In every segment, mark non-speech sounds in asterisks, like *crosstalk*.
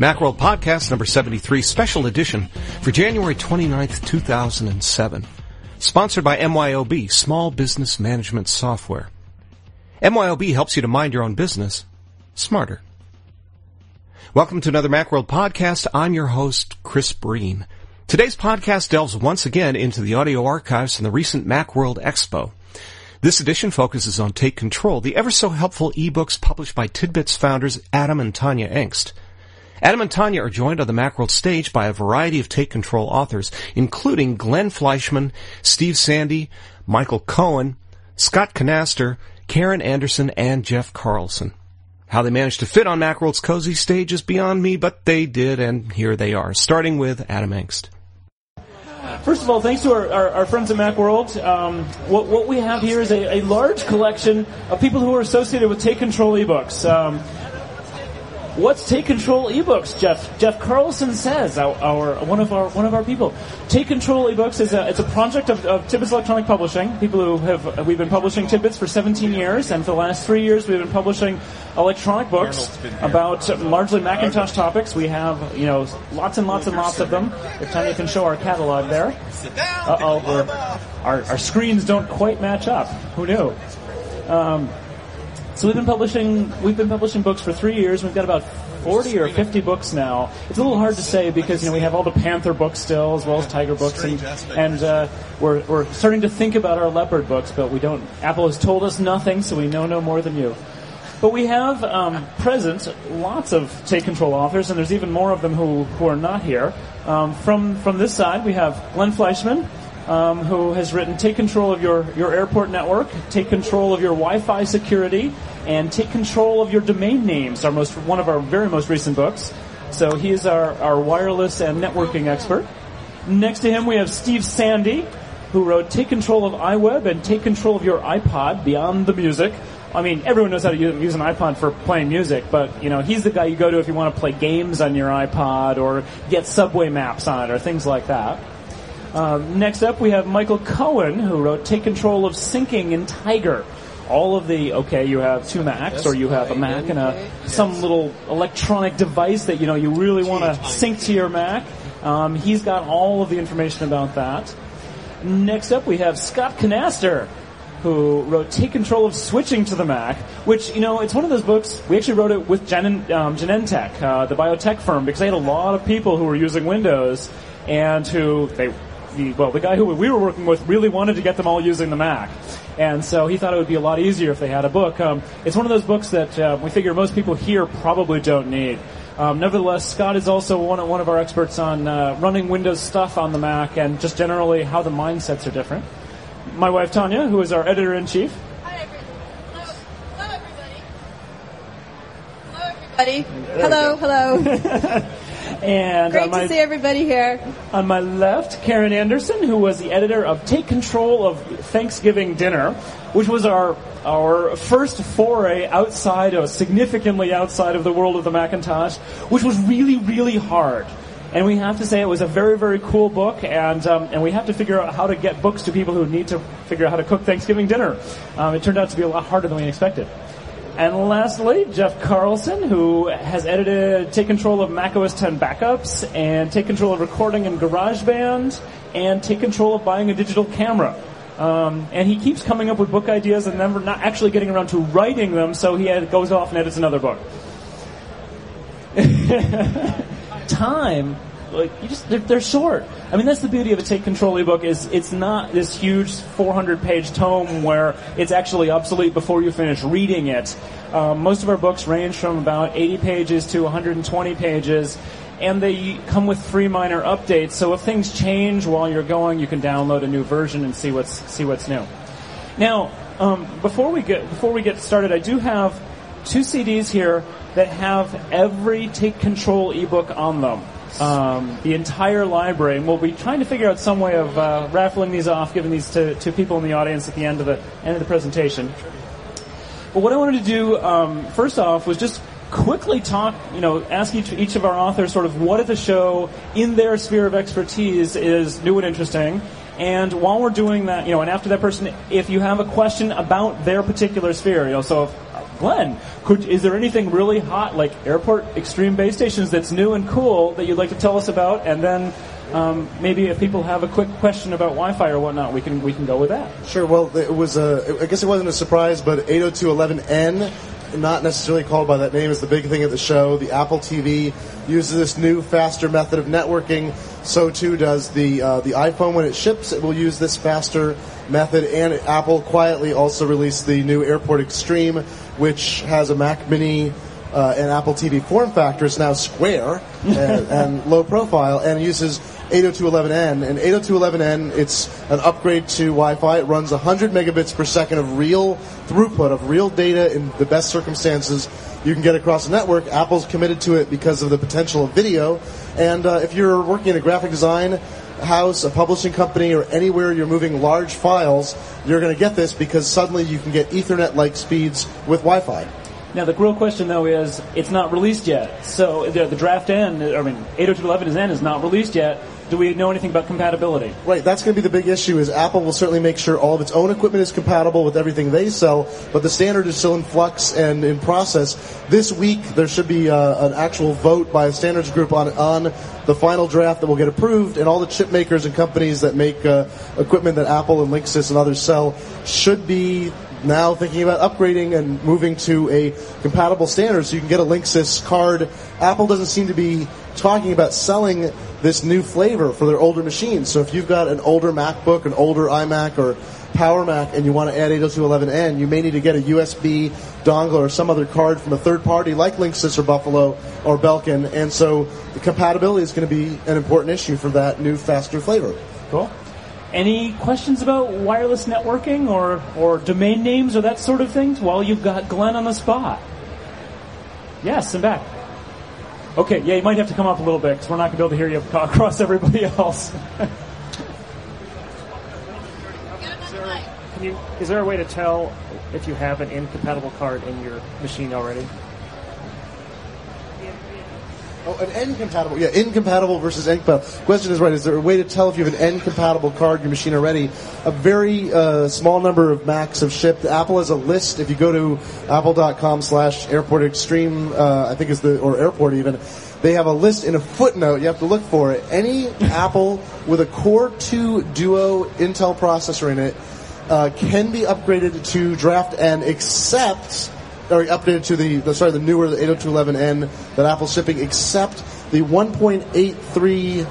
Macworld Podcast number 73, special edition for January 29th, 2007. Sponsored by MYOB, Small Business Management Software. MYOB helps you to mind your own business smarter. Welcome to another Macworld Podcast. I'm your host, Chris Breen. Today's podcast delves once again into the audio archives from the recent Macworld Expo. This edition focuses on Take Control, the ever so helpful ebooks published by Tidbits founders Adam and Tonya Engst. Adam and Tonya are joined on the Macworld stage by a variety of Take Control authors, including Glenn Fleishman, Steve Sande, Michael Cohen, Scott Knaster, Karen Anderson, and Jeff Carlson. How they managed to fit on Macworld's cozy stage is beyond me, but they did, and here they are, starting with Adam Engst. First of all, thanks to our, our, our friends at Macworld. Um, what, what we have here is a, a, large collection of people who are associated with Take Control ebooks. Um, What's Take Control ebooks? Jeff Jeff Carlson says our, our, one of our one of our people. Take Control ebooks is a it's a project of, of Tidbits Electronic Publishing. People who have we've been publishing Tidbits for 17 years, and for the last three years we've been publishing electronic books about largely Macintosh topics. We have you know lots and lots and lots of them. If Tonya can show our catalog there. Uh oh, our our screens don't quite match up. Who knew? Um, so we've been publishing we've been publishing books for three years. We've got about 40 or 50 books now. It's a little hard to say because you know we have all the Panther books still, as well as Tiger books, and, and uh, we're we're starting to think about our Leopard books, but we don't. Apple has told us nothing, so we know no more than you. But we have um, present lots of Take Control authors, and there's even more of them who, who are not here. Um, from from this side, we have Glenn Fleishman, um, who has written Take Control of Your, your Airport Network, Take Control of Your Wi Fi Security, and Take Control of Your Domain Names, our most, one of our very most recent books. So he is our, our wireless and networking expert. Next to him, we have Steve Sande, who wrote Take Control of iWeb and Take Control of Your iPod Beyond the Music. I mean, everyone knows how to use an iPod for playing music, but you know, he's the guy you go to if you want to play games on your iPod or get subway maps on it or things like that. Um, next up, we have Michael Cohen, who wrote Take Control of Syncing in Tiger. All of the, okay, you have two Macs, or you have a Mac and a, some little electronic device that, you know, you really want to sync to your Mac. Um, he's got all of the information about that. Next up, we have Scott Knaster, who wrote Take Control of Switching to the Mac, which, you know, it's one of those books, we actually wrote it with Gen- um, Genentech, uh, the biotech firm, because they had a lot of people who were using Windows and who they the well, the guy who we were working with really wanted to get them all using the Mac, and so he thought it would be a lot easier if they had a book. Um, it's one of those books that uh, we figure most people here probably don't need. Um, nevertheless, Scott is also one of, one of our experts on uh, running Windows stuff on the Mac and just generally how the mindsets are different. My wife Tonya, who is our editor in chief. Hi, everybody. Hello, everybody. hello. Everybody. Hello, hello. *laughs* And Great my, to see everybody here. On my left, Karen Anderson, who was the editor of Take Control of Thanksgiving Dinner, which was our our first foray outside of significantly outside of the world of the Macintosh, which was really really hard. And we have to say it was a very, very cool book, and um, and we have to figure out how to get books to people who need to figure out how to cook Thanksgiving dinner. Um, it turned out to be a lot harder than we expected. And lastly, Jeff Carlson, who has edited, take control of macOS 10 backups, and take control of recording in GarageBand, and take control of buying a digital camera. Um, and he keeps coming up with book ideas and never not actually getting around to writing them, so he had, goes off and edits another book. *laughs* Time like you just they're, they're, short. I mean, that's the beauty of a Take Control ebook is it's not this huge 400 page tome where it's actually obsolete before you finish reading it. Um, most of our books range from about 80 pages to 120 pages, and they come with free minor updates. So if things change while you're going, you can download a new version and see what's see what's new. Now, um, before we get before we get started, I do have two CDs here that have every Take Control ebook on them um, the entire library, and we'll be trying to figure out some way of uh, raffling these off, giving these to, to people in the audience at the end of the end of the presentation. But what I wanted to do um, first off was just quickly talk, you know, ask each, each of our authors sort of what at the show in their sphere of expertise is new and interesting. And while we're doing that, you know, and after that person, if you have a question about their particular sphere, you know, so if Glenn, could, is there anything really hot like airport extreme base stations that's new and cool that you'd like to tell us about? And then um, maybe if people have a quick question about Wi-Fi or whatnot, we can we can go with that. Sure. Well, it was a. I guess it wasn't a surprise, but 802.11n, not necessarily called by that name, is the big thing at the show. The Apple TV uses this new, faster method of networking. So too does the uh, the iPhone when it ships. It will use this faster method. And Apple quietly also released the new AirPort Extreme, which has a Mac Mini. Uh, and Apple TV form factor It's now square *laughs* and, and low profile and uses 802.11n. And 802.11n, it's an upgrade to Wi-Fi. It runs 100 megabits per second of real throughput, of real data in the best circumstances you can get across the network. Apple's committed to it because of the potential of video. And uh, if you're working in a graphic design house, a publishing company, or anywhere you're moving large files, you're going to get this because suddenly you can get Ethernet-like speeds with Wi-Fi. Now the real question though is it's not released yet. So the, the draft N, I mean 802.11 is N, is not released yet. Do we know anything about compatibility? Right, that's going to be the big issue. Is Apple will certainly make sure all of its own equipment is compatible with everything they sell, but the standard is still in flux and in process. This week there should be uh, an actual vote by a standards group on on the final draft that will get approved, and all the chip makers and companies that make uh, equipment that Apple and Linksys and others sell should be now thinking about upgrading and moving to a compatible standard so you can get a Linksys card. Apple doesn't seem to be talking about selling this new flavor for their older machines. So if you've got an older MacBook, an older iMac, or Power Mac, and you want to add 802.11n, you may need to get a USB dongle or some other card from a third party like Linksys or Buffalo or Belkin. And so the compatibility is going to be an important issue for that new, faster flavor. Cool. Any questions about wireless networking or, or domain names or that sort of thing while you've got Glenn on the spot? Yes, and back. Okay, yeah, you might have to come up a little bit because we're not going to be able to hear you *laughs* across everybody else. Can you, is there a way to tell if you have an incompatible card in your machine already? Oh, an N compatible. Yeah, incompatible versus N compatible. Question is right. Is there a way to tell if you have an N compatible card in your machine already? A very uh, small number of Macs have shipped. Apple has a list. If you go to apple.com slash airport extreme, uh, I think is the, or airport even, they have a list in a footnote. You have to look for it. Any *laughs* Apple with a Core 2 Duo Intel processor in it uh, can be upgraded to Draft N except or updated to the, the sorry the newer the 802.11n that Apple's shipping, except the 1.83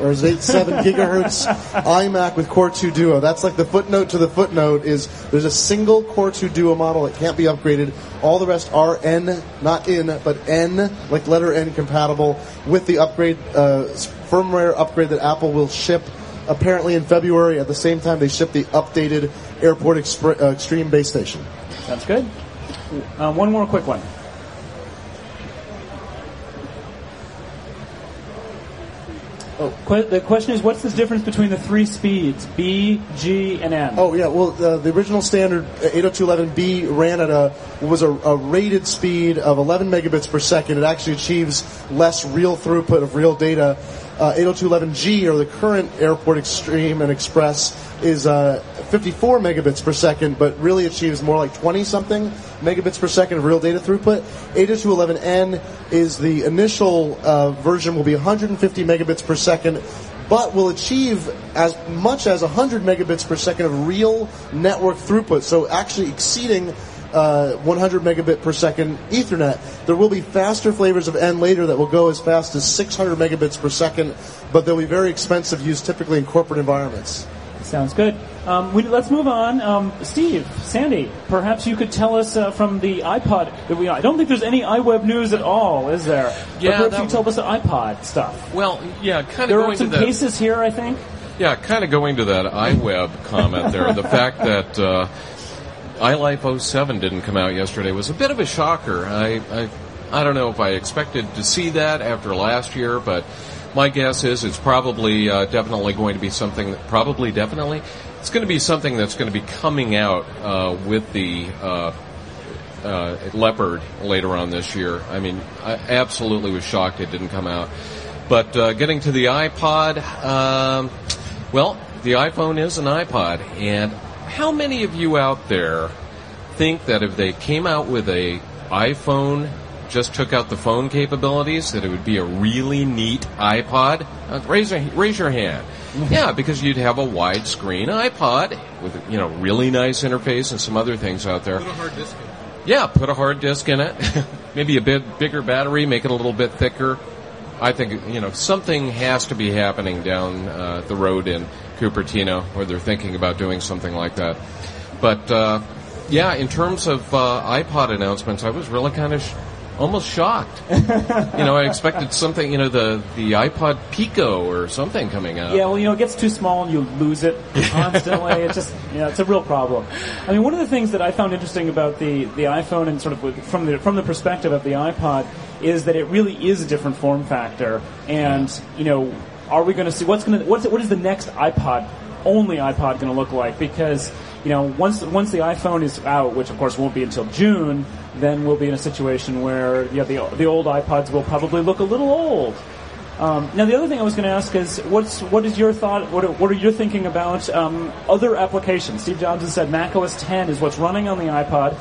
or is it 7 *laughs* gigahertz iMac with Core 2 Duo. That's like the footnote to the footnote is there's a single Core 2 Duo model that can't be upgraded. All the rest are N, not in, but N, like letter N compatible with the upgrade, uh, firmware upgrade that Apple will ship apparently in February at the same time they ship the updated Airport Expre- uh, Extreme base station. Sounds good. Um, one more quick one. Oh, que- the question is, what's the difference between the three speeds, B, G, and N? Oh yeah, well uh, the original standard 802.11b ran at a was a, a, rated speed of 11 megabits per second. It actually achieves less real throughput of real data. Uh, 802.11g or the current Airport Extreme and Express is uh, 54 megabits per second, but really achieves more like 20 something megabits per second of real data throughput. 802.11n is the initial uh, version will be 150 megabits per second, but will achieve as much as 100 megabits per second of real network throughput. So actually exceeding uh, 100 megabit per second Ethernet. There will be faster flavors of N later that will go as fast as 600 megabits per second, but they'll be very expensive used typically in corporate environments. Sounds good. Um, we, let's move on. Um, Steve, Sande, perhaps you could tell us uh, from the iPod. That we, I don't think there's any iWeb news at all, is there? Yeah, but perhaps you could tell us the iPod stuff. Well, yeah, kind of There going are some to that. cases here, I think. Yeah, kind of going to that iWeb comment there. The fact that uh, iLife 07 didn't come out yesterday was a bit of a shocker. I, I, I don't know if I expected to see that after last year, but my guess is it's probably uh, definitely going to be something. That, probably definitely, it's going to be something that's going to be coming out uh, with the. Uh, uh, Leopard later on this year. I mean, I absolutely was shocked it didn't come out. But uh, getting to the iPod, um, well, the iPhone is an iPod, and how many of you out there think that if they came out with a iPhone, just took out the phone capabilities, that it would be a really neat iPod? Uh, raise, a, raise your hand. Yeah, because you'd have a widescreen iPod with you know really nice interface and some other things out there. Yeah, put a hard disk in it. *laughs* Maybe a bit bigger battery, make it a little bit thicker. I think you know something has to be happening down uh, the road in Cupertino where they're thinking about doing something like that. But uh, yeah, in terms of uh, iPod announcements, I was really kind of sh- almost shocked. you know, I expected something, you know, the the iPod Pico or something coming out. Yeah, well, you know, it gets too small and you lose it *laughs* constantly. it's just, you know, it's a real problem. I mean, one of the things that I found interesting about the, the iPhone and sort of from the from the perspective of the iPod is that it really is a different form factor. And you know, are we going to see what's going to what's what is the next iPod only iPod going to look like? Because you know, once once the iPhone is out, which of course won't be until June, then we'll be in a situation where yeah, the the old iPods will probably look a little old. Um, now, the other thing I was going to ask is, what's what is your thought? What are, what are you thinking about um, other applications? Steve Jobs has said Mac OS 10 is what's running on the iPod.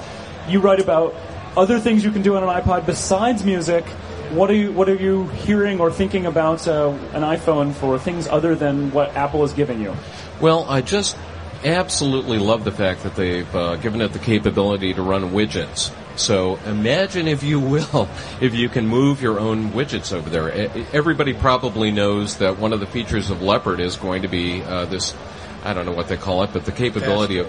You write about other things you can do on an iPod besides music. What are you What are you hearing or thinking about uh, an iPhone for things other than what Apple is giving you? Well, I just absolutely love the fact that they've uh, given it the capability to run widgets. So imagine, if you will, *laughs* if you can move your own widgets over there. Everybody probably knows that one of the features of Leopard is going to be uh, this, I don't know what they call it, but the capability of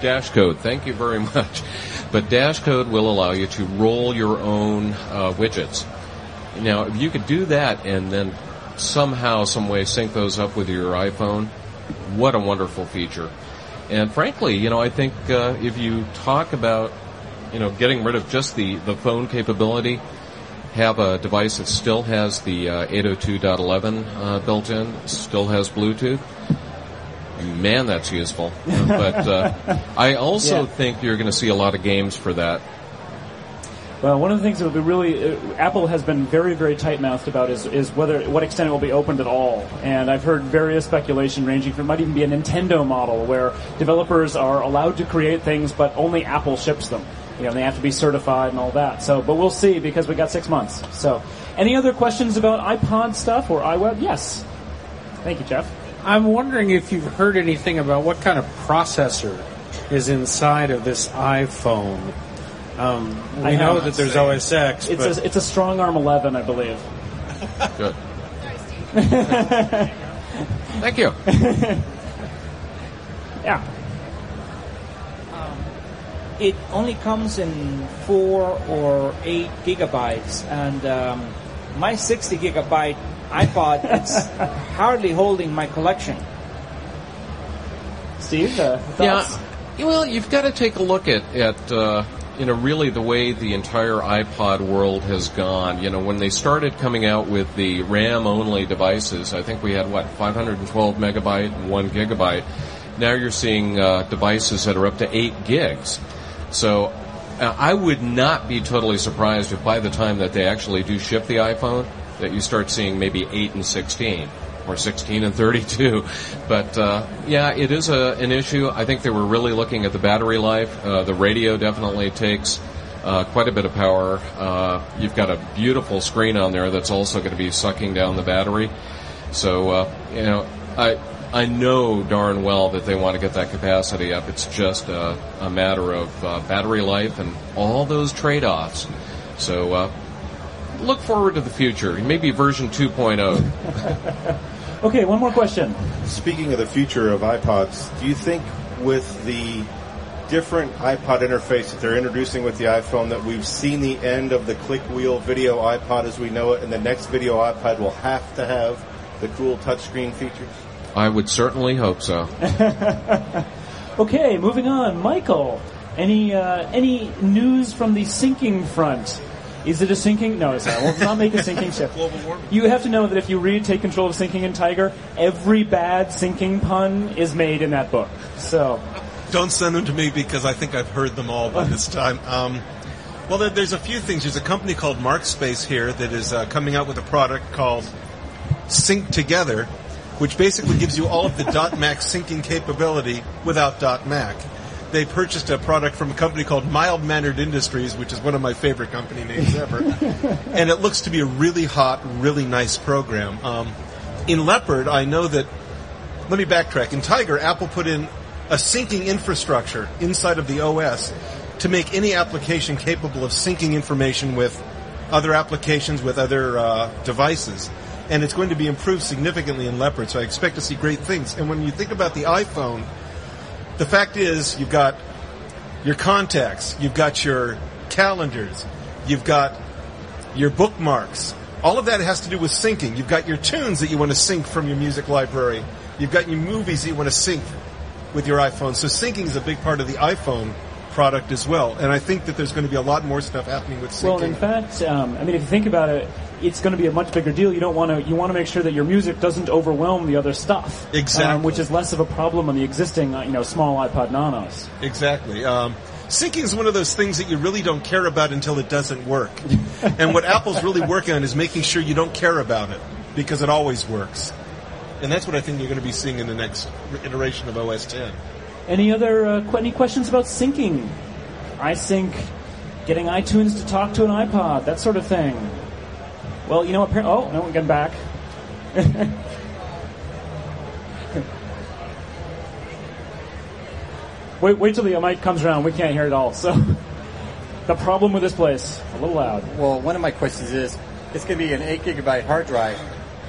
Dashcode. Thank you very *laughs* much. But Dashcode will allow you to roll your own uh, widgets. Now, if you could do that and then somehow, some way sync those up with your iPhone, what a wonderful feature. And frankly, you know, I think uh, if you talk about, you know, getting rid of just the, the phone capability, have a device that still has the uh, 802.11 uh, built in, still has Bluetooth, man, that's useful. *laughs* but uh, I also Yeah. think you're going to see a lot of games for that. Well, one of the things that will be really uh, Apple has been very, very tight-mouthed about is, is whether what extent it will be opened at all. And I've heard various speculation ranging from it might even be a Nintendo model where developers are allowed to create things, but only Apple ships them. You know, they have to be certified and all that. So, but we'll see because we got six months. So, any other questions about iPod stuff or iWeb? Yes. Thank you, Jeff. I'm wondering if you've heard anything about what kind of processor is inside of this iPhone. Um, we I know that there's always sex. It's but a, it's a strong arm 11, I believe. Good. *laughs* Thank you. *laughs* Yeah. it only comes in four or eight gigabytes, and um, my 60 gigabyte iPod it's *laughs* hardly holding my collection. Steve, uh, thoughts? Yeah, well, you've got to take a look at at uh, you know really the way the entire iPod world has gone. You know, when they started coming out with the RAM only devices, I think we had what 512 megabyte and one gigabyte. Now you're seeing uh, devices that are up to eight gigs. So uh, I would not be totally surprised if by the time that they actually do ship the iPhone, that you start seeing maybe eight and sixteen or 16 and 32. But uh, yeah, it is a, an issue. I think they were really looking at the battery life. Uh, the radio definitely takes uh, quite a bit of power. Uh, you've got a beautiful screen on there that's also going to be sucking down the battery. So uh, you know, I. I know darn well that they want to get that capacity up. It's just a, a matter of uh, battery life and all those trade-offs. So look forward to the future. Maybe version oh. 2.0. *laughs* Okay, one more question. Speaking of the future of iPods, do you think with the different iPod interface that they're introducing with the iPhone that we've seen the end of the click wheel video iPod as we know it, and the next video iPod will have to have the cool touchscreen features? I would certainly hope so. *laughs* Okay, moving on. Michael, any uh, any news from the sinking front? Is it a sinking? No, it's not. We'll not make a sinking ship. *laughs* Global warming. You have to know that if you read Take Control of Syncing and Tiger, every bad sinking pun is made in that book. So, Don't send them to me because I think I've heard them all by this *laughs* time. Um, well, there's a few things. There's a company called MarkSpace here that is uh, coming out with a product called Sync Together, which basically gives you all of the *laughs* .Mac syncing capability without .Mac. they purchased a product from a company called Mild Mannered Industries, which is one of my favorite company names ever. *laughs* and it looks to be a really hot, really nice program. Um, in Leopard, I know that. Let me backtrack. In Tiger, Apple put in a syncing infrastructure inside of the OS to make any application capable of syncing information with other applications, with other uh, devices. And it's going to be improved significantly in Leopard, so I expect to see great things. And when you think about the iPhone, the fact is you've got your contacts, you've got your calendars, you've got your bookmarks. All of that has to do with syncing. You've got your tunes that you want to sync from your music library. You've got your movies that you want to sync with your iPhone. So syncing is a big part of the iPhone product as well. And I think that there's going to be a lot more stuff happening with syncing. Well, in fact, um, I mean, if you think about it, it's going to be a much bigger deal. You don't want to. You want to make sure that your music doesn't overwhelm the other stuff. Exactly. Um, which is less of a problem on the existing, uh, you know, small iPod Nanos. Exactly. Um, syncing is one of those things that you really don't care about until it doesn't work. *laughs* and what Apple's really working on is making sure you don't care about it because it always works. And that's what I think you're going to be seeing in the next iteration of OS 10. Any other uh, qu- any questions about syncing? iSync, getting iTunes to talk to an iPod, that sort of thing. Well, you know what? Oh, no, we're getting back. *laughs* wait, wait till the mic comes around. We can't hear it all. So, *laughs* the problem with this place, a little loud. Well, one of my questions is, it's going to be an 8 gigabyte hard drive.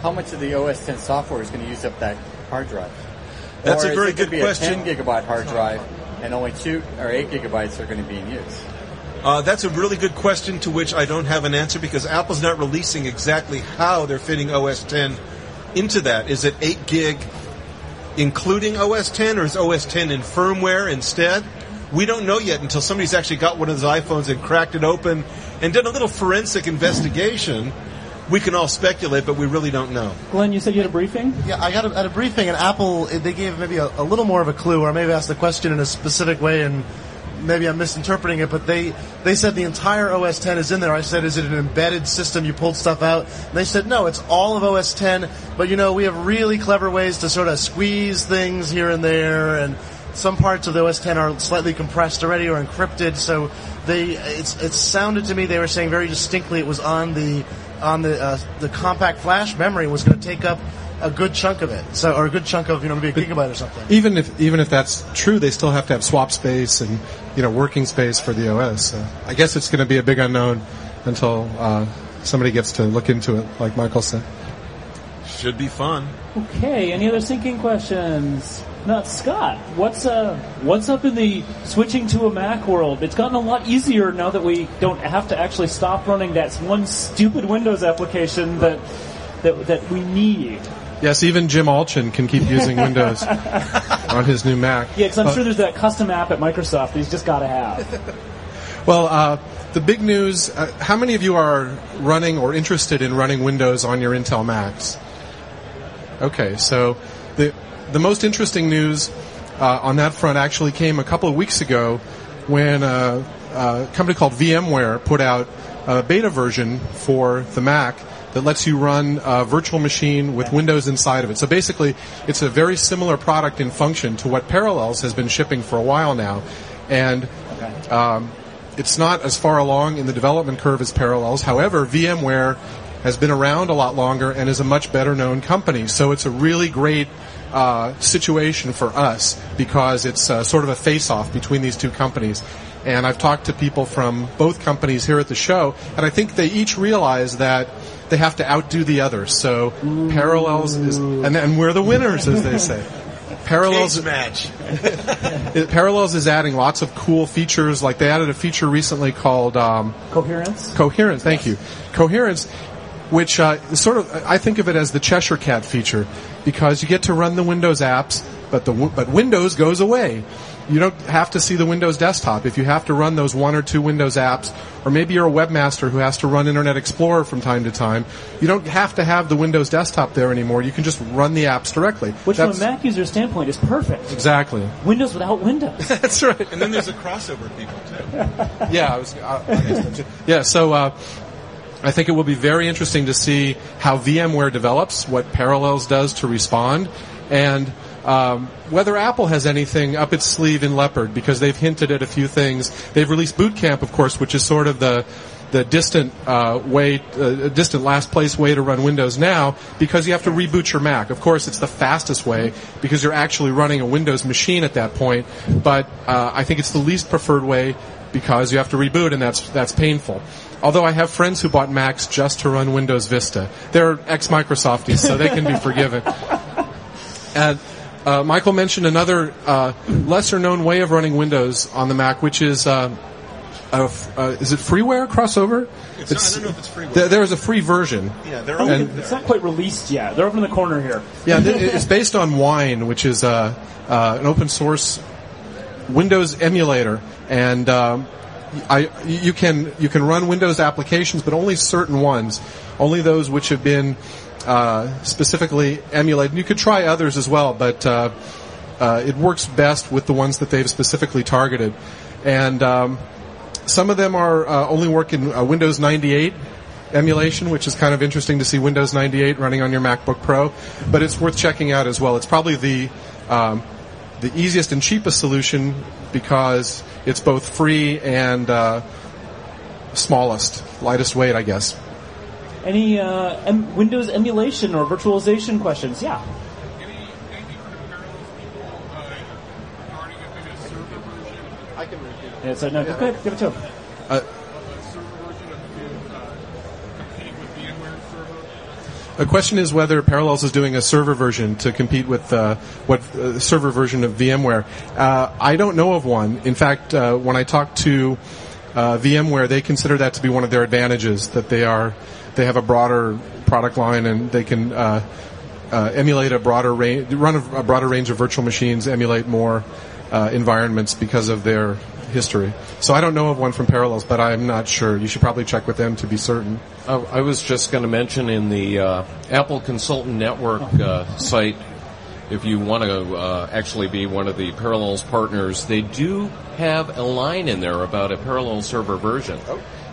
How much of the OS 10 software is going to use up that hard drive? That's or a very is it gonna good be question. A 10 gigabyte hard drive, and only two or 8 gigabytes are going to be in use. Uh, that's a really good question to which I don't have an answer because Apple's not releasing exactly how they're fitting OS 10 into that. Is it 8 gig including OS 10 or is OS 10 in firmware instead? We don't know yet until somebody's actually got one of those iPhones and cracked it open and did a little forensic investigation. We can all speculate, but we really don't know. Glenn, you said you had a briefing? Yeah, I got a, at a briefing, and Apple they gave maybe a, a little more of a clue, or maybe asked the question in a specific way, and maybe I'm misinterpreting it. But they they said the entire OS 10 is in there. I said, is it an embedded system? You pulled stuff out. And they said, no, it's all of OS 10. But you know, we have really clever ways to sort of squeeze things here and there, and some parts of the OS 10 are slightly compressed already or encrypted. So they it's it sounded to me they were saying very distinctly it was on the on the uh, the compact flash memory was going to take up a good chunk of it, so or a good chunk of you know maybe a gigabyte or something. Even if even if that's true, they still have to have swap space and you know working space for the OS. So I guess it's going to be a big unknown until uh, somebody gets to look into it, like Michael said. Should be fun. Okay, any other syncing questions? Not Scott. What's uh what's up in the switching to a Mac world? It's gotten a lot easier now that we don't have to actually stop running that one stupid Windows application that that that we need. Yes, even Jim Allchin can keep using *laughs* Windows on his new Mac. Yeah, because I'm Uh, sure there's that custom app at Microsoft that he's just got to have. Well, uh, the big news. Uh, how many of you are running or interested in running Windows on your Intel Macs? Okay, so the the most interesting news uh, on that front actually came a couple of weeks ago when uh, a company called VMware put out a beta version for the Mac that lets you run a virtual machine with Windows inside of it. So basically, it's a very similar product in function to what Parallels has been shipping for a while now, and um, it's not as far along in the development curve as Parallels. However, VMware has been around a lot longer and is a much better known company. So it's a really great uh, situation for us because it's uh, sort of a face off between these two companies. And I've talked to people from both companies here at the show, and I think they each realize that they have to outdo the other. So Parallels is, and, and we're the winners, as they say. Parallels Cage match. *laughs* it, Parallels is adding lots of cool features. Like they added a feature recently called um, Coherence. Coherence. Thank you. Coherence, which uh, sort of I think of it as the Cheshire Cat feature because you get to run the Windows apps, but the but Windows goes away. You don't have to see the Windows desktop. If you have to run those one or two Windows apps, or maybe you're a webmaster who has to run Internet Explorer from time to time, you don't have to have the Windows desktop there anymore. You can just run the apps directly. Which That's- from a Mac user standpoint is perfect. Exactly. Windows without Windows. *laughs* That's right. And then there's a crossover people too. *laughs* yeah, I was. I, I guess that's it. yeah, so uh, I think it will be very interesting to see how VMware develops, what Parallels does to respond, and um, whether Apple has anything up its sleeve in Leopard because they've hinted at a few things. They've released Boot Camp, of course, which is sort of the the distant uh, way, uh, distant last place way to run Windows now because you have to reboot your Mac. Of course, it's the fastest way because you're actually running a Windows machine at that point. But uh, I think it's the least preferred way because you have to reboot, and that's that's painful. Although I have friends who bought Macs just to run Windows Vista. They're ex-Microsofties, so they can be forgiven. *laughs* And uh, Michael mentioned another uh, lesser-known way of running Windows on the Mac, which is uh, a f- uh, is it freeware crossover? It's- I don't know if it's freeware. There, there is a free version. Yeah, they're And- it's not quite released yet. They're over in the corner here. yeah, th- it's based on Wine, which is uh, uh, an open source Windows emulator, and um, I you can you can run Windows applications, but only certain ones, only those which have been uh, specifically emulated. You could try others as well, but uh, uh, it works best with the ones that they've specifically targeted, and. Um, some of them are uh, only work in uh, Windows 98 emulation, which is kind of interesting to see Windows 98 running on your MacBook Pro. But it's worth checking out as well. It's probably the um, the easiest and cheapest solution because it's both free and uh, smallest, lightest weight, I guess. Any uh, em- Windows emulation or virtualization questions? Yeah. Any anything for the Parallels people uh a server version? I can repeat. Yeah, so no, just go ahead, give it to him. Uh, competing with VMware server? The question is whether Parallels is doing a server version to compete with uh, what uh, server version of VMware. Uh, I don't know of one. In fact, uh, when I talked to uh, VMware, they consider that to be one of their advantages that they are they have a broader product line and they can uh, uh, emulate a broader range, run a, a broader range of virtual machines, emulate more uh, environments because of their history. So I don't know of one from Parallels, but I'm not sure. You should probably check with them to be certain. I, I was just going to mention in the uh, Apple Consultant Network uh, site, if you want to uh, actually be one of the Parallels partners, they do have a line in there about a parallel server version.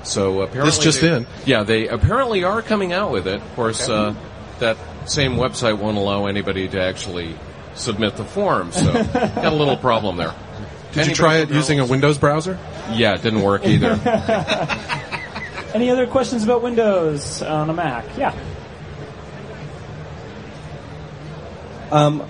So apparently, This just they- in. Yeah, they apparently are coming out with it. Of course, uh, that same website won't allow anybody to actually submit the form, so *laughs* got a little problem there. Did you try it using a Windows browser? Yeah, it didn't work either. *laughs* Any other questions about Windows on a Mac? Yeah. Um,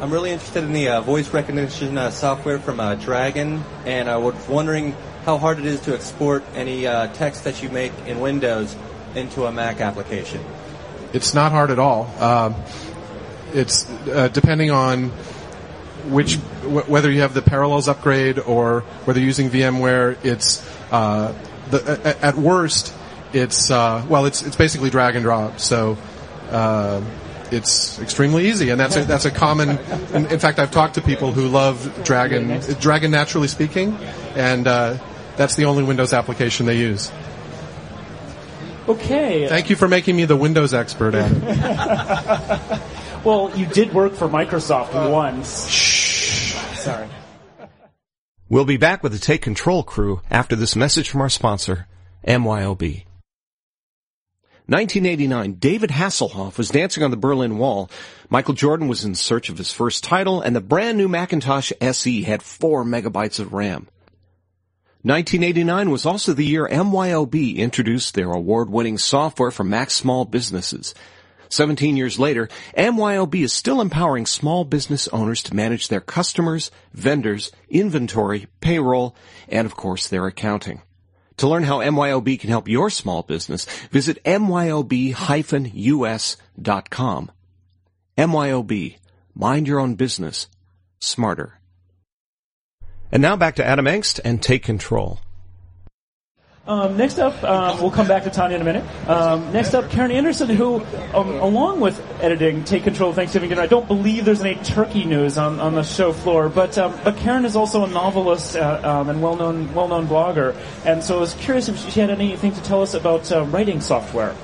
I'm really interested in the uh, voice recognition uh, software from uh, Dragon, and I was wondering how hard it is to export any uh, text that you make in Windows into a Mac application. It's not hard at all. Um, it's uh, depending on which wh- whether you have the Parallels upgrade or whether you're using VMware. It's uh, the, at worst it's uh, well it's it's basically drag and drop. So. Uh, it's extremely easy, and that's a, that's a common. In, in fact, I've talked to people who love Dragon, Dragon Naturally Speaking, and uh, that's the only Windows application they use. Okay. Thank you for making me the Windows expert, Adam. *laughs* Well, you did work for Microsoft uh, once. Shh. Sorry. We'll be back with the Take Control crew after this message from our sponsor, MYOB. 1989, David Hasselhoff was dancing on the Berlin Wall. Michael Jordan was in search of his first title, and the brand new Macintosh SE had 4 megabytes of RAM. 1989 was also the year MYOB introduced their award-winning software for Mac small businesses. 17 years later, MYOB is still empowering small business owners to manage their customers, vendors, inventory, payroll, and of course their accounting. To learn how MYOB can help your small business, visit myob-us.com. MYOB. Mind your own business. Smarter. And now back to Adam Engst and Take Control. Um, next up, um, we'll come back to Tonya in a minute. Um, next up, Karen Anderson, who, um, along with editing Take Control of Thanksgiving Dinner, I don't believe there's any turkey news on, on the show floor, but um, but Karen is also a novelist uh, um, and well-known well-known blogger, and so I was curious if she had anything to tell us about uh, writing software.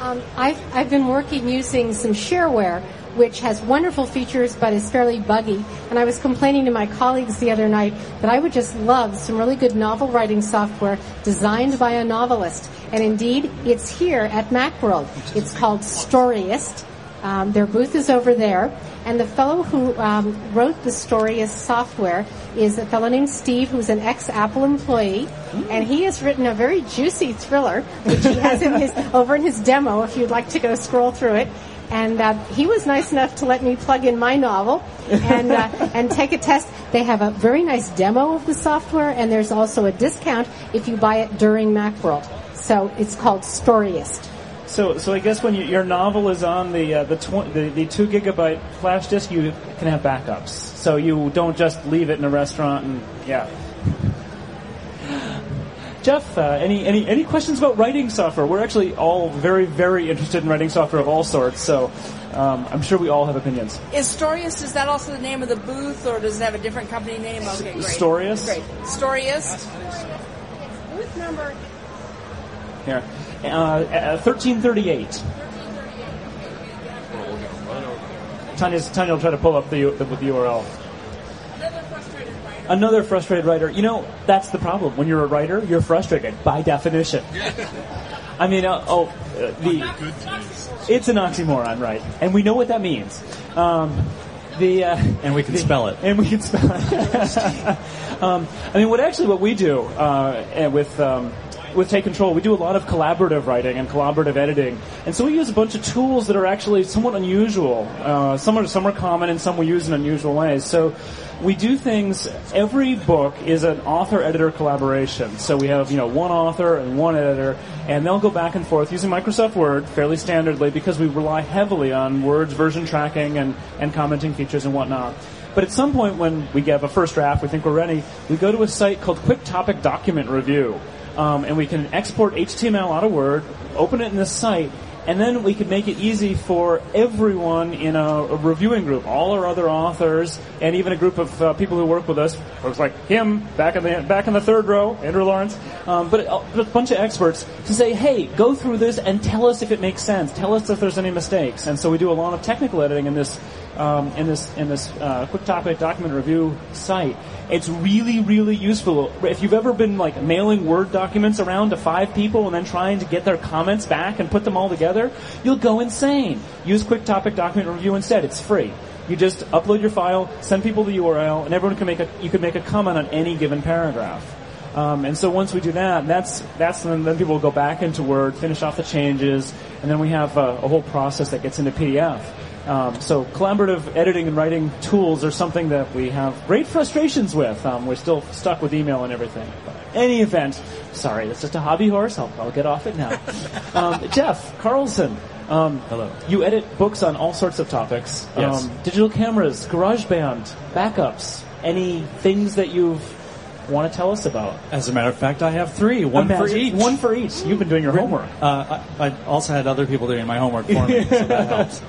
Um, I've, I've been working using some shareware, which has wonderful features but is fairly buggy. And I was complaining to my colleagues the other night that I would just love some really good novel writing software designed by a novelist. And indeed, it's here at Macworld. It's called Storyist. Um, their booth is over there, and the fellow who um, wrote the Storyist software is a fellow named Steve, who's an ex-Apple employee, and he has written a very juicy thriller, which he has in his *laughs* over in his demo. If you'd like to go scroll through it, and uh, he was nice enough to let me plug in my novel and uh, *laughs* and take a test. They have a very nice demo of the software, and there's also a discount if you buy it during MacWorld. So it's called Storyist. So, so I guess when you, your novel is on the uh, the, tw- the the two gigabyte flash disk, you can have backups. So you don't just leave it in a restaurant and yeah. Jeff, uh, any, any any questions about writing software? We're actually all very very interested in writing software of all sorts. So um, I'm sure we all have opinions. Is Storyist, is that also the name of the booth, or does it have a different company name? Okay, great. Storyist? Great. Storyist? Booth number Here, uh, uh, 1338. Tonya's, Tonya will try to pull up the, the, the URL. Another frustrated writer. You know, that's the problem. When you're a writer, you're frustrated by definition. I mean, uh, oh, uh, the it's an oxymoron, right? And we know what that means. Um, the uh, and we can spell it. And we can spell it. *laughs* um, I mean, what actually what we do uh, with um, with Take Control, we do a lot of collaborative writing and collaborative editing, and so we use a bunch of tools that are actually somewhat unusual. Uh, some are some are common, and some we use in unusual ways. So we do things. Every book is an author-editor collaboration. So we have you know one author and one editor, and they'll go back and forth using Microsoft Word fairly standardly because we rely heavily on Word's version tracking and and commenting features and whatnot. But at some point when we get a first draft, we think we're ready, we go to a site called Quick Topic Document Review. Um, and we can export HTML out of Word, open it in this site, and then we could make it easy for everyone in a, a reviewing group, all our other authors, and even a group of uh, people who work with us, folks like him back in the back in the third row, Andrew Lawrence, um, but, a, but a bunch of experts to say, hey, go through this and tell us if it makes sense. Tell us if there's any mistakes. And so we do a lot of technical editing in this um, in this in this uh, quick topic document review site. It's really really useful. If you've ever been like mailing Word documents around to five people and then trying to get their comments back and put them all together, you'll go insane. Use quick topic document review instead. It's free. You just upload your file, send people the URL, and everyone can make a you can make a comment on any given paragraph. Um, and so once we do that, that's that's when then people will go back into Word, finish off the changes, and then we have a, a whole process that gets into PDF. Um, so collaborative editing and writing tools are something that we have great frustrations with. Um, we're still stuck with email and everything. But any event, sorry, that's just a hobby horse. I'll, I'll get off it now. *laughs* um, Jeff Carlson. Um, Hello. You edit books on all sorts of topics. Yes. Um, digital cameras, GarageBand, backups. Any things that you've want to tell us about? As a matter of fact, I have three, one for each. One for each. You've been doing your homework. Uh, I, I also had other people doing my homework for me, so that *laughs* helps.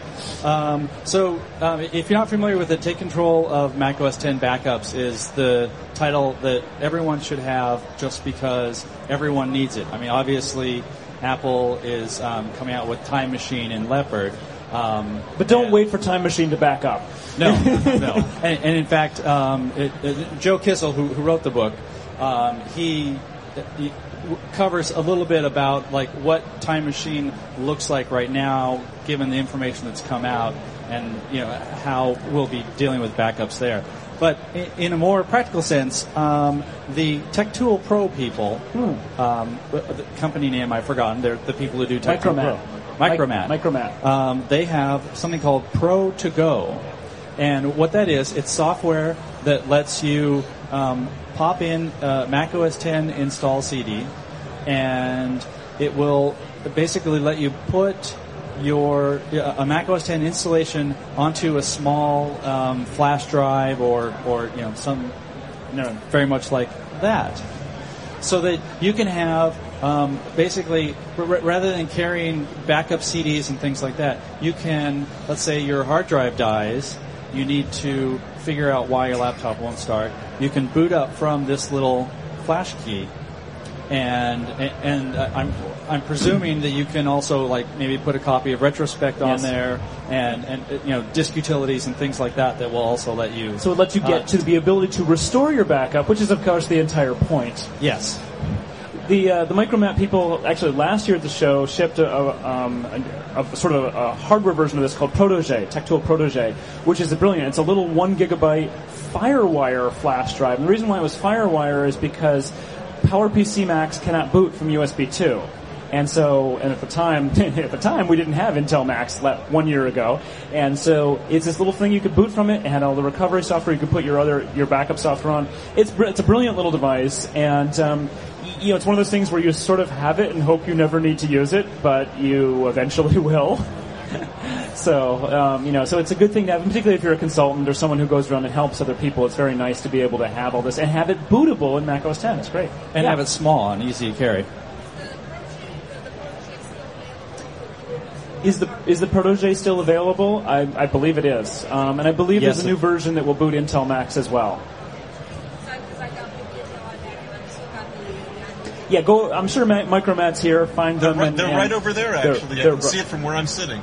Um, so, um, if you're not familiar with it, Take Control of Mac OS 10 Backups is the title that everyone should have just because everyone needs it. I mean, obviously, Apple is um, coming out with Time Machine and Leopard. Um, But don't wait for Time Machine to back up. no, *laughs* no. And, and in fact, um, it, it, Joe Kissell, who, who wrote the book, um, he, he covers a little bit about like what Time Machine looks like right now, given the information that's come out, and you know how we'll be dealing with backups there. But in, in a more practical sense, um, the Tech Tool Pro people, um, the company name I've forgotten, they're the people who do Tech Tool Micromat. Pro. Micromat. Micromat. Um, they have something called Pro to Go. And what that is, it's software that lets you um, pop in uh, Mac OS 10 install CD, and it will basically let you put your a Mac OS 10 installation onto a small um, flash drive or or you know some you know, very much like that. So that you can have um, basically r- rather than carrying backup CDs and things like that, you can let's say your hard drive dies, you need to figure out why your laptop won't start. You can boot up from this little flash key, and and I'm I'm presuming that you can also like maybe put a copy of Retrospect on Yes. there and and you know disk utilities and things like that that will also let you. So it lets you get uh, to the ability to restore your backup, which is of course the entire point. Yes. The uh, the Micromat people actually last year at the show shipped a, a, um, a, a sort of a hardware version of this called Protege, Tech-Tool Protege, which is brilliant. It's a little one gigabyte FireWire flash drive. And the reason why it was FireWire is because PowerPC Macs cannot boot from USB 2. And so, and at the time, *laughs* at the time, we didn't have Intel le- one year ago. And so, it's this little thing you could boot from it. It had all the recovery software. You could put your other, your backup software on. It's, it's a brilliant little device. And, um, you know, it's one of those things where you sort of have it and hope you never need to use it, but you *laughs* eventually will. *laughs* so, um, you know, so it's a good thing to have, particularly if you're a consultant or someone who goes around and helps other people. It's very nice to be able to have all this and have it bootable in Mac OS 10. It's great. And Yeah. have it small and easy to carry. Is the is the Protege still available? I, I believe it is, um, and I believe Yes, there's a new version that will boot Intel Macs as well. Yeah, go. I'm sure Ma- Micromat's here. Find They're, them. right, they're and right over there, they're- actually. I they're can see it from where I'm sitting.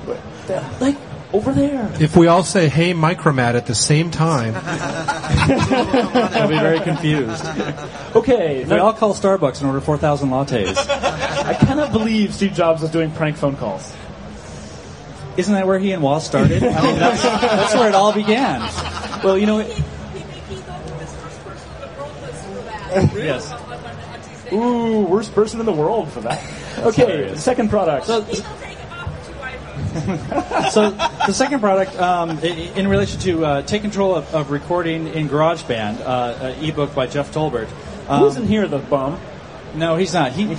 like over there. If we all say "Hey, Micromat" at the same time, *laughs* I'll be very confused. Okay, If we all call Starbucks and order 4,000 lattes. I cannot believe Steve Jobs was doing prank phone calls. Isn't that where he and Woz started? I mean, that's, that's where it all began. Well, you know, it, *laughs* yes. Ooh, worst person in the world for that. *laughs* Okay, second product. So, so the second product, um, in relation to uh, take control of, of recording in GarageBand, uh, an ebook by Jeff Tolbert. Um, Who isn't here, the bum? No, he's not. He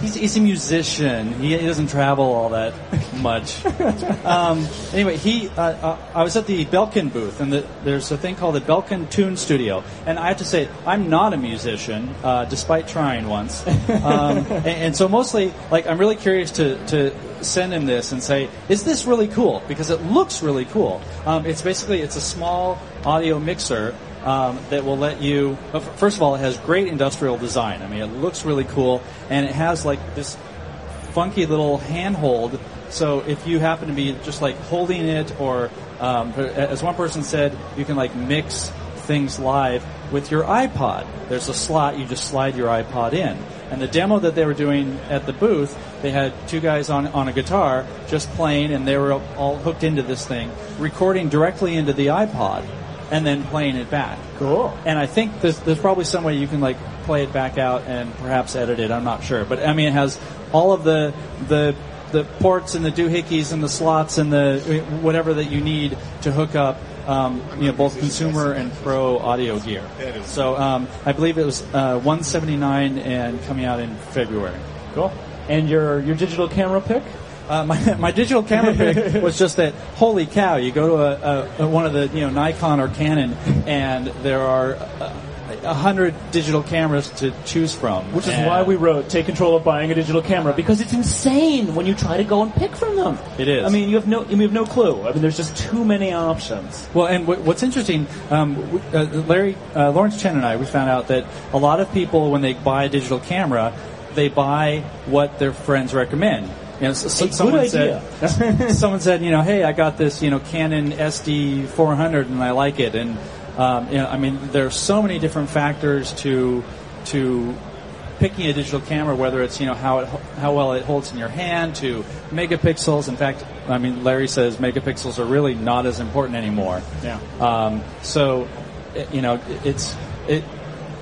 he's, he's a musician. He, he doesn't travel all that much. *laughs* um, anyway, he uh, uh, I was at the Belkin booth, and the, there's a thing called the Belkin Tune Studio. And I have to say, I'm not a musician, uh, despite trying once. Um, *laughs* and, and so mostly, like, I'm really curious to to send him this and say, is this really cool? Because it looks really cool. Um, it's basically it's a small audio mixer um, that will let you. First of all, it has great industrial design. I mean, it looks really cool, and it has like this funky little handhold. So if you happen to be just like holding it, or um, as one person said, you can like mix things live with your iPod. There's a slot you just slide your iPod in. And the demo that they were doing at the booth, they had two guys on, on a guitar just playing, and they were all hooked into this thing, recording directly into the iPod, and then playing it back. Cool. And I think there's, there's probably some way you can like play it back out and perhaps edit it. I'm not sure, but I mean, it has all of the the the ports and the doohickeys and the slots and the whatever that you need to hook up. Um, you know, both consumer and pro audio gear. So um, I believe it was uh, 179 and coming out in February. Cool. And your your digital camera pick? Uh, my, *laughs* my digital camera pick *laughs* was just that. Holy cow! You go to a, a, a one of the you know Nikon or Canon, and there are a, a hundred digital cameras to choose from. Which is And why we wrote "Take control of buying a digital camera" because it's insane when you try to go and pick from them. It is. I mean, you have no, you have no clue. I mean, there's just too many options. Well, and what- what's interesting, um, we- uh, Larry, uh, Laurence Chen and I, we found out that a lot of people, when they buy a digital camera, they buy what their friends recommend. You know, s- A good someone idea. said, *laughs* someone said, you know, hey, I got this, you know, Canon SD 400 and I like it. And, um, you know, I mean, there are so many different factors to, to picking a digital camera, whether it's you know how it, how well it holds in your hand, to megapixels. In fact, I mean Larry says megapixels are really not as important anymore. Yeah. Um, so, you know, it's it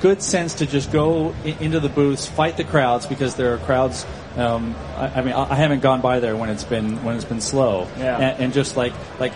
good sense to just go into the booths, fight the crowds because there are crowds. Um, I, I mean, I I haven't gone by there when it's been when it's been slow. Yeah. And, and just like like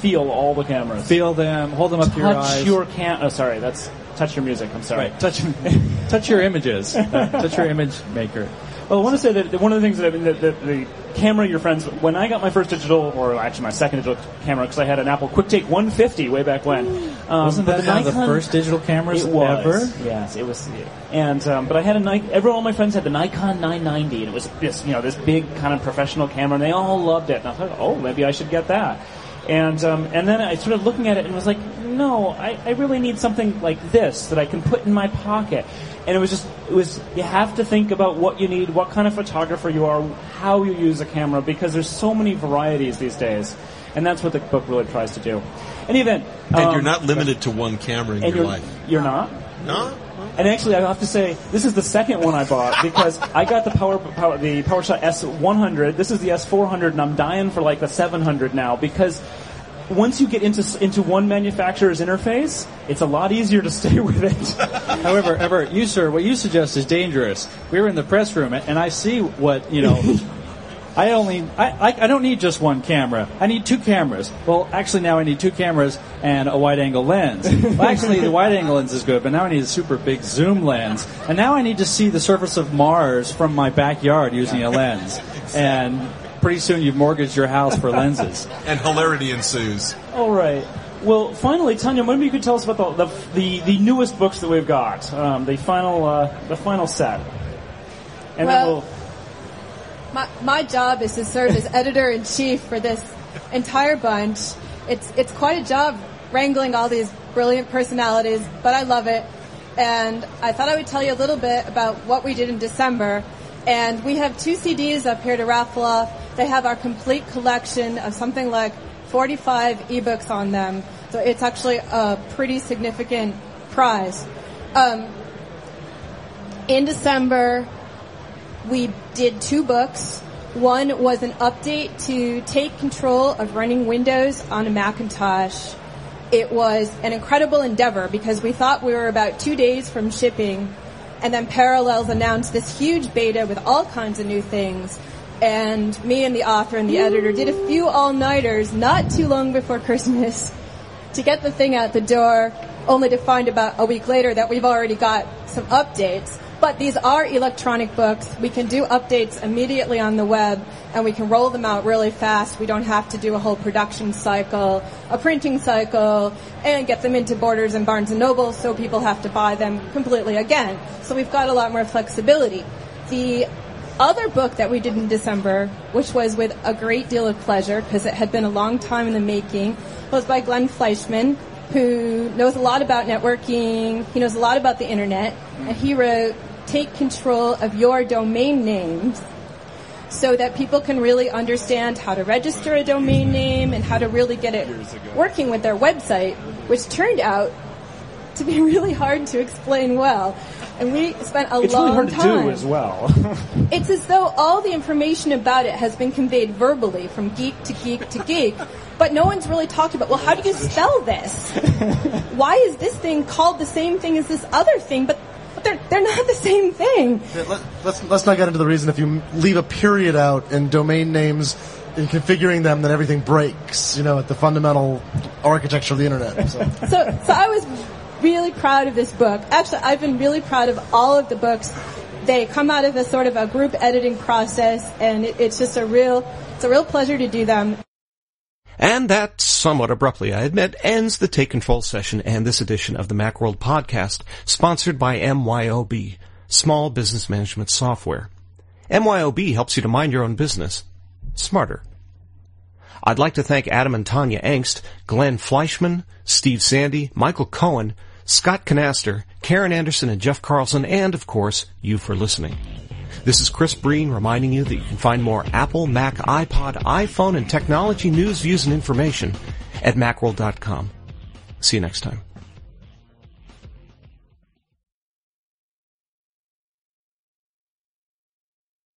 Feel all the cameras. feel them, hold them up to your touch eyes. your cam. Oh, sorry, that's touch your music. I'm sorry. Right, touch *laughs* touch your images, Uh, *laughs* touch your image maker. Well, I want to say that one of the things that I mean, the, the, the camera your friends. When I got my first digital, or actually my second digital camera, because I had an Apple QuickTake 150 way back when. Um, Wasn't that one of the first digital cameras ever? Yes, it was. And um, but I had a Nikon. Everyone, all my friends had the Nikon 990, and it was this, you know, this big kind of professional camera, and they all loved it. And I thought, oh, maybe I should get that. And um, and then I started looking at it and was like, no, I, I really need something like this that I can put in my pocket. And it was just, it was, you have to think about what you need, what kind of photographer you are, how you use a camera, because there's so many varieties these days. And that's what the book really tries to do. Any event. And um, you're not limited to one camera in your you're, life. You're not? No? And actually, I have to say, this is the second one I bought because *laughs* I got the power, power the PowerShot S100. This is the S400, and I'm dying for like the 700 now because once you get into into one manufacturer's interface, it's a lot easier to *laughs* stay with it. However, ever you sir, what you suggest is dangerous. We were in the press room, and I see what you know. *laughs* I only I, I I don't need just one camera. I need two cameras. Well, actually now I need two cameras and a wide angle lens. well, actually the wide angle lens is good, but now I need a super big zoom lens. And now I need to see the surface of Mars from my backyard using a lens. And pretty soon you've mortgaged your house for lenses. *laughs* and hilarity ensues. All right. Well, finally, Tonya, maybe you could tell us about the the, the, the newest books that we've got, um, the final uh, the final set, and then Well- we'll. My, my job is to serve as editor in chief for this entire bunch. It's it's quite a job wrangling all these brilliant personalities, but I love it. And I thought I would tell you a little bit about what we did in December. And we have two CDs up here to raffle off. They have our complete collection of something like 45 ebooks on them. So it's actually a pretty significant prize. Um, in December, we did two books. One was an update to take control of running Windows on a Macintosh. It was an incredible endeavor because we thought we were about two days from shipping, and then Parallels announced this huge beta with all kinds of new things. And me and the author and the editor did a few all-nighters not too long before Christmas to get the thing out the door, only to find about a week later that we've already got some updates. But these are electronic books. We can do updates immediately on the web and we can roll them out really fast. We don't have to do a whole production cycle, a printing cycle, and get them into Borders and Barnes and Noble so people have to buy them completely again. So we've got a lot more flexibility. The other book that we did in December, which was with a great deal of pleasure because it had been a long time in the making, was by Glenn Fleischman, who knows a lot about networking. He knows a lot about the internet, and he wrote "Take Control of Your Domain Names." So that people can really understand how to register a domain name and how to really get it working with their website, which turned out to be *laughs* really hard to explain well. And we spent a It's long really hard to time. do as well. *laughs* It's as though all the information about it has been conveyed verbally from geek to geek to geek, but no one's really talked about, well, how do you spell this? *laughs* Why is this thing called the same thing as this other thing, but, but they're, they're not the same thing? Yeah, let, let's let's not get into the reason if you leave a period out in domain names in configuring them, then everything breaks. You know, at the fundamental architecture of the internet. So. so, so I was really proud of this book. Actually, I've been really proud of all of the books. They come out of a sort of a group editing process, and it, it's just a real, it's a real pleasure to do them. And that, somewhat abruptly, I admit, ends the Take Control session and this edition of the Macworld podcast, sponsored by MYOB, Small Business Management Software. MYOB helps you to mind your own business smarter. I'd like to thank Adam and Tonya Engst, Glenn Fleischman, Steve Sande, Michael Cohen, Scott Knaster, Karen Anderson, and Jeff Carlson, and of course, you for listening. This is Chris Breen reminding you that you can find more Apple, Mac, iPod, iPhone, and technology news, views, and information at macworld.com. See you next time.